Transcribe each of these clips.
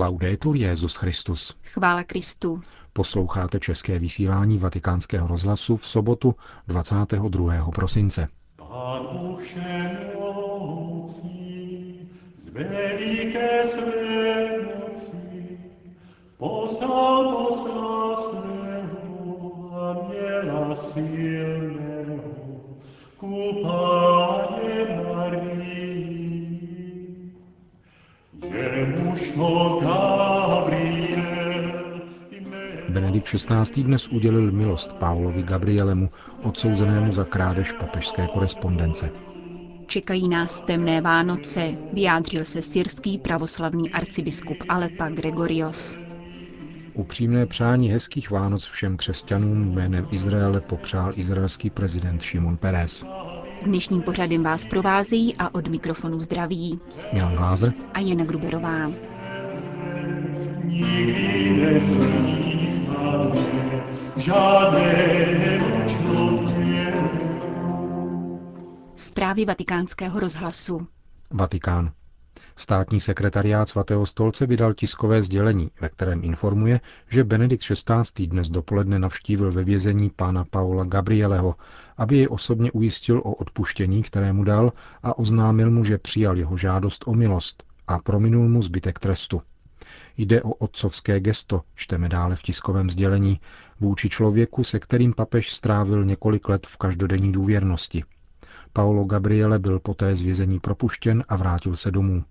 Laudetur Jezus Christus. Chvála Kristu. Posloucháte české vysílání Vatikánského rozhlasu v sobotu 22. prosince. Pán z veliké své moci, poslal posla svého a měla silného ku Páně Marii. Jemuž Benedikt XVI. dnes udělil milost Paulovi Gabrielemu, odsouzenému za krádež papežské korespondence. Čekají nás temné Vánoce, vyjádřil se syrský pravoslavný arcibiskup Alepa Gregorios. Upřímné přání hezkých Vánoc všem křesťanům jménem Izraele popřál izraelský prezident Šimon Peres. Dnešním pořadem vás provázejí a od mikrofonu zdraví Milan Glázer a Jana Gruberová. Zprávy vatikánského rozhlasu. Vatikán. Státní sekretariát svatého stolce vydal tiskové sdělení, ve kterém informuje, že Benedikt XVI. dnes dopoledne navštívil ve vězení pána Paula Gabrieleho, aby jej osobně ujistil o odpuštění, které mu dal a oznámil mu, že přijal jeho žádost o milost a prominul mu zbytek trestu. Jde o otcovské gesto, čteme dále v tiskovém sdělení, vůči člověku, se kterým papež strávil několik let v každodenní důvěrnosti. Paolo Gabriele byl poté z vězení propuštěn a vrátil se domů.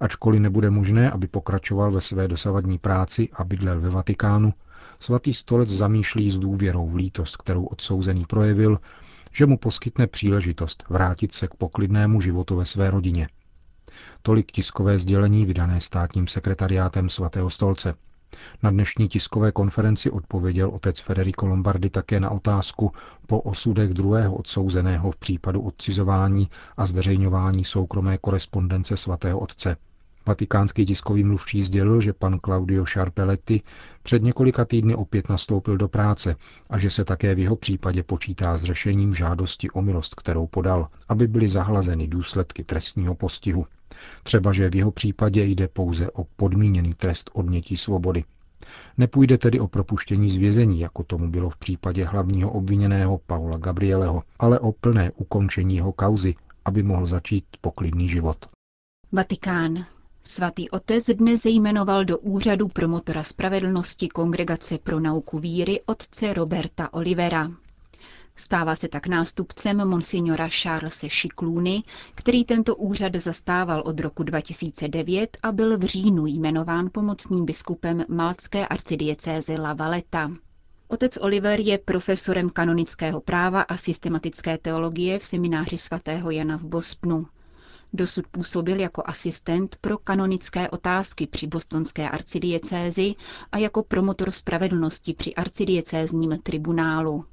Ačkoliv nebude možné, aby pokračoval ve své dosavadní práci a bydlel ve Vatikánu, svatý stolec zamýšlí s důvěrou v lítost, kterou odsouzený projevil, že mu poskytne příležitost vrátit se k poklidnému životu ve své rodině. Tolik tiskové sdělení vydané státním sekretariátem svatého stolce. Na dnešní tiskové konferenci odpověděl otec Federico Lombardi také na otázku po osudech druhého odsouzeného v případu odcizování a zveřejňování soukromé korespondence svatého otce. Vatikánský tiskový mluvčí sdělil, že pan Claudio Sharpelletti před několika týdny opět nastoupil do práce a že se také v jeho případě počítá s řešením žádosti o milost, kterou podal, aby byly zahlazeny důsledky trestního postihu. Třeba, že v jeho případě jde pouze o podmíněný trest odnětí svobody. Nepůjde tedy o propuštění z vězení, jako tomu bylo v případě hlavního obviněného Paula Gabrieleho, ale o plné ukončení jeho kauzy, aby mohl začít poklidný život. Vatikán. Svatý otec dnes jmenoval do úřadu promotora spravedlnosti Kongregace pro nauku víry otce Roberta Olivera. Stává se tak nástupcem monsignora Charlesa Šiklůny, který tento úřad zastával od roku 2009 a byl v říjnu jmenován pomocným biskupem malcké arcidiecéze La Valeta. Otec Oliver je profesorem kanonického práva a systematické teologie v semináři svatého Jana v Bospnu. Dosud působil jako asistent pro kanonické otázky při bostonské arcidiecézi a jako promotor spravedlnosti při arcidiecézním tribunálu.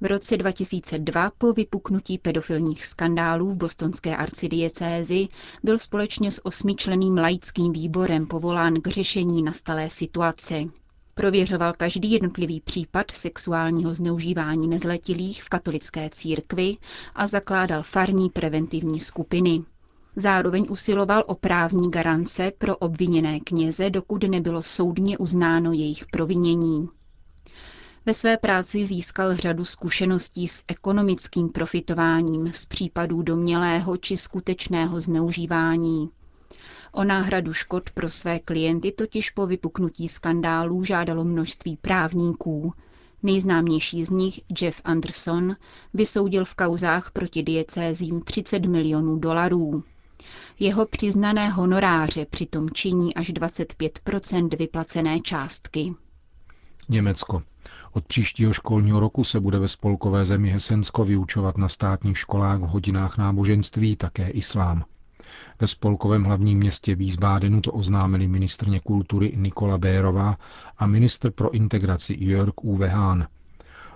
V roce 2002 po vypuknutí pedofilních skandálů v bostonské arcidiecézi byl společně s osmičleným laickým výborem povolán k řešení nastalé situace. Prověřoval každý jednotlivý případ sexuálního zneužívání nezletilých v katolické církvi a zakládal farní preventivní skupiny. Zároveň usiloval o právní garance pro obviněné kněze, dokud nebylo soudně uznáno jejich provinění. Ve své práci získal řadu zkušeností s ekonomickým profitováním z případů domělého či skutečného zneužívání. O náhradu škod pro své klienty totiž po vypuknutí skandálů žádalo množství právníků. Nejznámější z nich, Jeff Anderson, vysoudil v kauzách proti diecézím 30 milionů dolarů. Jeho přiznané honoráře přitom činí až 25% vyplacené částky. Německo. Od příštího školního roku se bude ve spolkové zemi Hesensko vyučovat na státních školách v hodinách náboženství také islám. Ve spolkovém hlavním městě Wiesbadenu to oznámili ministrně kultury Nikola Bérová a ministr pro integraci Jörg Uwe Hahn.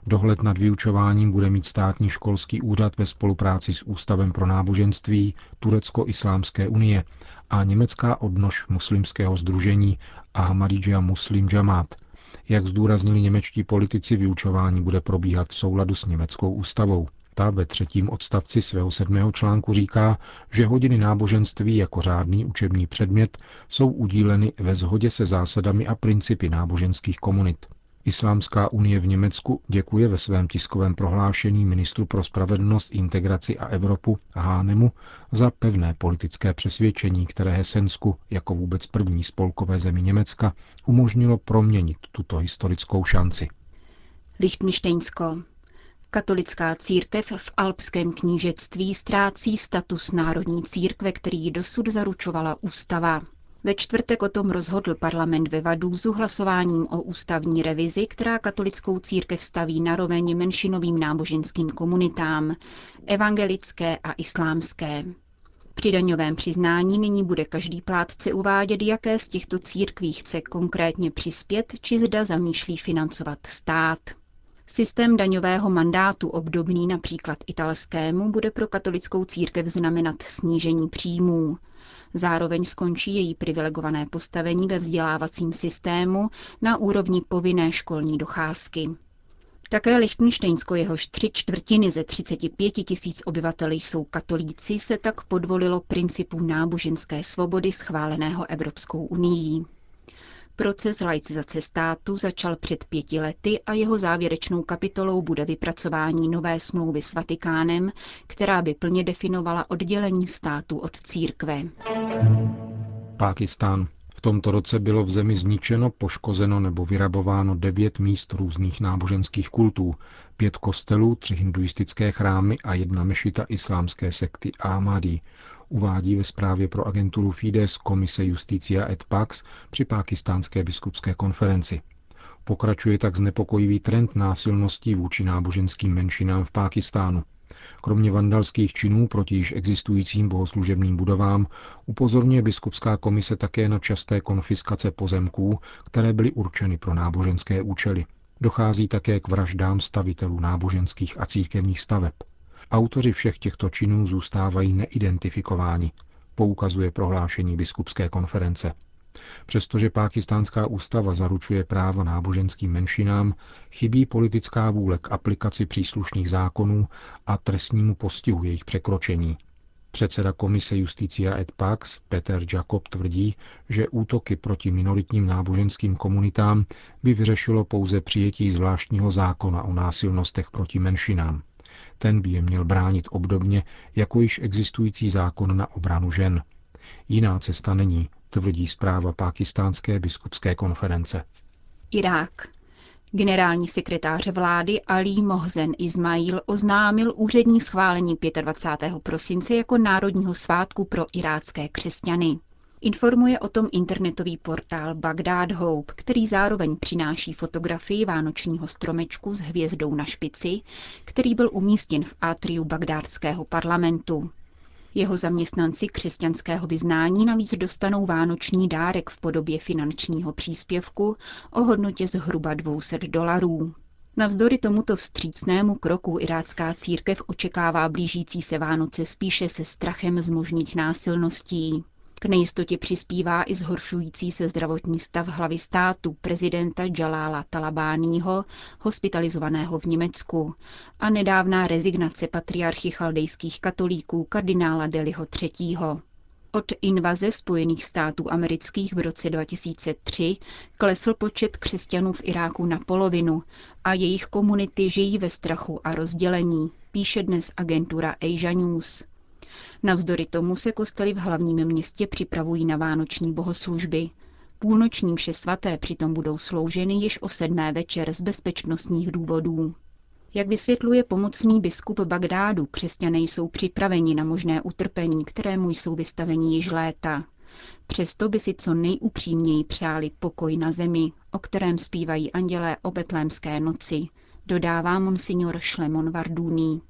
Dohled nad vyučováním bude mít státní školský úřad ve spolupráci s Ústavem pro náboženství Turecko-Islámské unie a německá odnož muslimského združení Ahmadiyya Muslim Jamaat – jak zdůraznili němečtí politici, vyučování bude probíhat v souladu s německou ústavou. Ta ve třetím odstavci svého sedmého článku říká, že hodiny náboženství jako řádný učební předmět jsou udíleny ve shodě se zásadami a principy náboženských komunit. Islámská unie v Německu děkuje ve svém tiskovém prohlášení ministru pro spravedlnost, integraci a Evropu Hánemu za pevné politické přesvědčení, které Hesensku jako vůbec první spolkové zemi Německa umožnilo proměnit tuto historickou šanci. Lichtensteinsko. Katolická církev v alpském knížectví ztrácí status národní církve, který dosud zaručovala ústava. Ve čtvrtek o tom rozhodl parlament ve Vadúzu hlasováním o ústavní revizi, která katolickou církev staví na roveň menšinovým náboženským komunitám, evangelické a islámské. Při daňovém přiznání nyní bude každý plátce uvádět, jaké z těchto církví chce konkrétně přispět, či zda zamýšlí financovat stát. Systém daňového mandátu obdobný například italskému bude pro katolickou církev znamenat snížení příjmů. Zároveň skončí její privilegované postavení ve vzdělávacím systému na úrovni povinné školní docházky. Také Lichtensteinsko, jehož tři čtvrtiny ze 35 tisíc obyvatel jsou katolíci, se tak podvolilo principu náboženské svobody schváleného Evropskou unii. Proces laicizace státu začal před pěti lety a jeho závěrečnou kapitolou bude vypracování nové smlouvy s Vatikánem, která by plně definovala oddělení státu od církve. Pákistán. Tomto roce bylo v zemi zničeno, poškozeno nebo vyrabováno devět míst různých náboženských kultů, pět kostelů, tři hinduistické chrámy a jedna mešita islámské sekty Ahmadi, uvádí ve zprávě pro agenturu Fides Komise Justicia et Pax při pákistánské biskupské konferenci. Pokračuje tak znepokojivý trend násilností vůči náboženským menšinám v Pákistánu. Kromě vandalských činů proti již existujícím bohoslužebným budovám upozorňuje biskupská komise také na časté konfiskace pozemků, které byly určeny pro náboženské účely. Dochází také k vraždám stavitelů náboženských a církevních staveb. Autoři všech těchto činů zůstávají neidentifikováni, poukazuje prohlášení biskupské konference. Přestože pákistánská ústava zaručuje práva náboženským menšinám, chybí politická vůle k aplikaci příslušných zákonů a trestnímu postihu jejich překročení. Předseda Komise Justicia et Pax Peter Jacob tvrdí, že útoky proti minoritním náboženským komunitám by vyřešilo pouze přijetí zvláštního zákona o násilnostech proti menšinám. Ten by je měl bránit obdobně jako již existující zákon na obranu žen. Jiná cesta není, tvrdí zpráva pákistánské biskupské konference. Irák. Generální sekretář vlády Ali Mohzen Ismail oznámil úřední schválení 25. prosince jako národního svátku pro irácké křesťany. Informuje o tom internetový portál Bagdad Hope, který zároveň přináší fotografii vánočního stromečku s hvězdou na špici, který byl umístěn v atriu bagdádského parlamentu. Jeho zaměstnanci křesťanského vyznání navíc dostanou vánoční dárek v podobě finančního příspěvku o hodnotě zhruba 200 dolarů. Navzdory tomuto vstřícnému kroku irácká církev očekává blížící se Vánoce spíše se strachem z možných násilností. K nejistotě přispívá i zhoršující se zdravotní stav hlavy státu prezidenta Jalala Talabáního, hospitalizovaného v Německu, a nedávná rezignace patriarchy chaldejských katolíků kardinála Deliho III. Od invaze Spojených států amerických v roce 2003 klesl počet křesťanů v Iráku na polovinu a jejich komunity žijí ve strachu a rozdělení, píše dnes agentura Asia News. Navzdory tomu se kostely v hlavním městě připravují na vánoční bohoslužby. Půlnoční mše svaté přitom budou slouženy již o sedmé večer z bezpečnostních důvodů. Jak vysvětluje pomocný biskup Bagdádu, křesťané jsou připraveni na možné utrpení, kterému jsou vystaveni již léta. Přesto by si co nejupřímněji přáli pokoj na zemi, o kterém zpívají andělé o betlémské noci, dodává monsignor Šlemon Vardúný.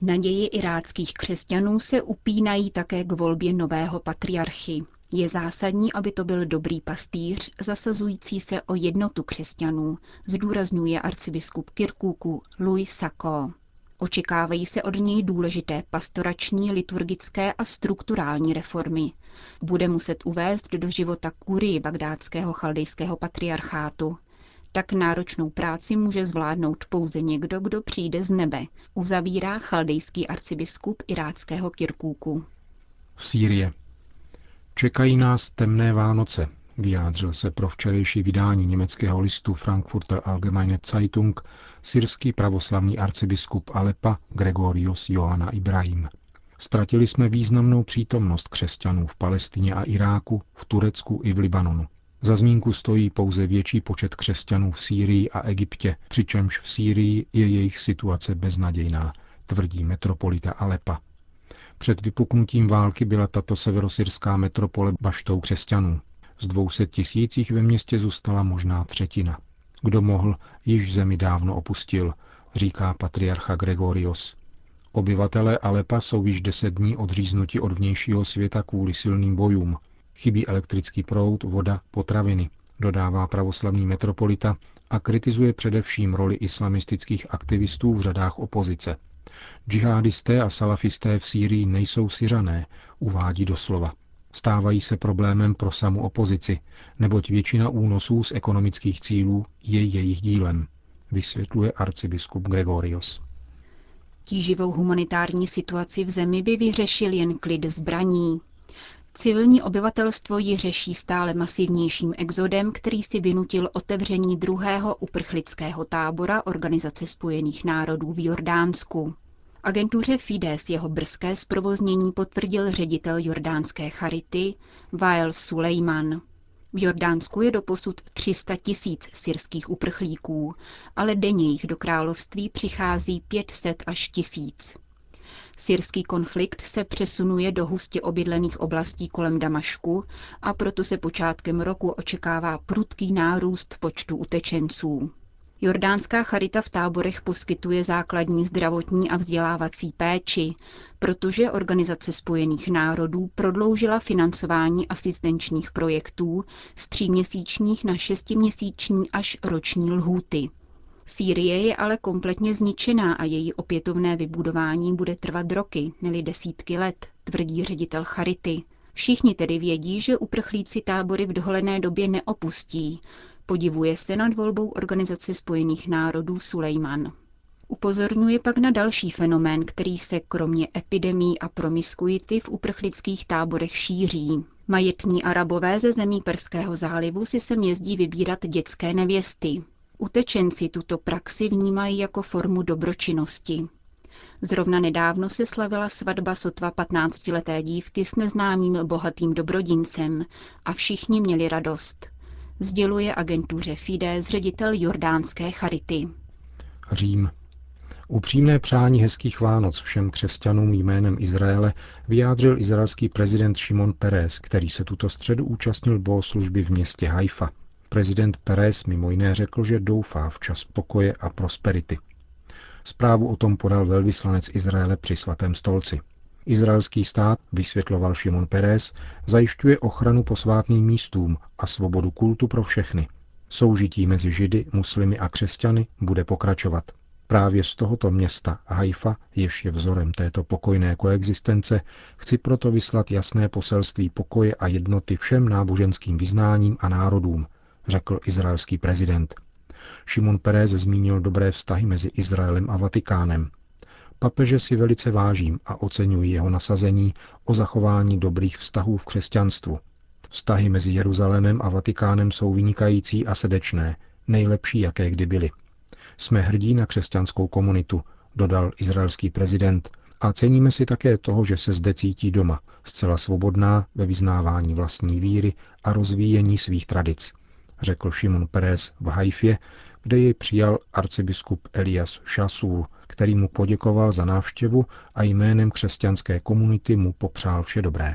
Naději iráckých křesťanů se upínají také k volbě nového patriarchy. Je zásadní, aby to byl dobrý pastýř, zasazující se o jednotu křesťanů, zdůrazňuje arcibiskup Kirkuku Louis Sako. Očekávají se od něj důležité pastorační, liturgické a strukturální reformy. Bude muset uvést do života kurii bagdátského chaldejského patriarchátu. Tak náročnou práci může zvládnout pouze někdo, kdo přijde z nebe, uzavírá chaldejský arcibiskup iráckého Kirkůku. Sýrie. Čekají nás temné Vánoce, vyjádřil se pro včerejší vydání německého listu Frankfurter Allgemeine Zeitung syrský pravoslavný arcibiskup Alepa Gregorios Johanna Ibrahim. Ztratili jsme významnou přítomnost křesťanů v Palestině a Iráku, v Turecku i v Libanonu. Za zmínku stojí pouze větší počet křesťanů v Sýrii a Egyptě, přičemž v Sýrii je jejich situace beznadějná, tvrdí metropolita Alepa. Před vypuknutím války byla tato severosyrská metropole baštou křesťanů. Z 200 tisících ve městě zůstala možná třetina. Kdo mohl, již zemi dávno opustil, říká patriarcha Gregorios. Obyvatelé Alepa jsou již deset dní odříznuti od vnějšího světa kvůli silným bojům. Chybí elektrický proud, voda, potraviny, dodává pravoslavný metropolita a kritizuje především roli islamistických aktivistů v řadách opozice. Džihadisté a salafisté v Sýrii nejsou syřané, uvádí doslova. Stávají se problémem pro samu opozici, neboť většina únosů z ekonomických cílů je jejich dílem, vysvětluje arcibiskup Gregorios. Tíživou humanitární situaci v zemi by vyřešil jen klid zbraní. Civilní obyvatelstvo ji řeší stále masivnějším exodem, který si vynutil otevření druhého uprchlického tábora Organizace spojených národů v Jordánsku. Agentuře Fides jeho brzké zprovoznění potvrdil ředitel jordánské charity Wael Sulejman. V Jordánsku je doposud 300 tisíc syrských uprchlíků, ale denně jich do království přichází 500 až tisíc. Syrský konflikt se přesunuje do hustě obydlených oblastí kolem Damašku a proto se počátkem roku očekává prudký nárůst počtu utečenců. Jordánská charita v táborech poskytuje základní zdravotní a vzdělávací péči, protože Organizace spojených národů prodloužila financování asistenčních projektů z tříměsíčních na šestiměsíční až roční lhůty. Sýrie je ale kompletně zničená a její opětovné vybudování bude trvat roky, neli desítky let, tvrdí ředitel Charity. Všichni tedy vědí, že uprchlíci tábory v dohledné době neopustí, Podivuje se nad volbou Organizace spojených národů Sulejman. Upozorňuje pak na další fenomén, který se kromě epidemí a promiskuity v uprchlických táborech šíří. Majetní arabové ze zemí Perského zálivu si sem jezdí vybírat dětské nevěsty. Utečenci tuto praxi vnímají jako formu dobročinnosti. Zrovna nedávno se slavila svatba sotva 15-leté dívky s neznámým bohatým dobrodincem a všichni měli radost sděluje agentuře Fides ředitel jordánské charity. Řím. Upřímné přání hezkých Vánoc všem křesťanům jménem Izraele vyjádřil izraelský prezident Šimon Peres, který se tuto středu účastnil bohoslužby v městě Haifa. Prezident Peres mimo jiné řekl, že doufá v čas pokoje a prosperity. Zprávu o tom podal velvyslanec Izraele při svatém stolci. Izraelský stát, vysvětloval Šimon Peres, zajišťuje ochranu posvátným místům a svobodu kultu pro všechny. Soužití mezi Židy, muslimy a křesťany bude pokračovat. Právě z tohoto města Haifa, jež je vzorem této pokojné koexistence, chci proto vyslat jasné poselství pokoje a jednoty všem náboženským vyznáním a národům, řekl izraelský prezident. Šimon Perez zmínil dobré vztahy mezi Izraelem a Vatikánem. Papeže si velice vážím a oceňuji jeho nasazení o zachování dobrých vztahů v křesťanstvu. Vztahy mezi Jeruzalémem a Vatikánem jsou vynikající a srdečné, nejlepší, jaké kdy byly. Jsme hrdí na křesťanskou komunitu, dodal izraelský prezident, a ceníme si také toho, že se zde cítí doma, zcela svobodná ve vyznávání vlastní víry a rozvíjení svých tradic, řekl Šimon Perez v Haifě, kde jej přijal arcibiskup Elias Šasul, který mu poděkoval za návštěvu a jménem křesťanské komunity mu popřál vše dobré.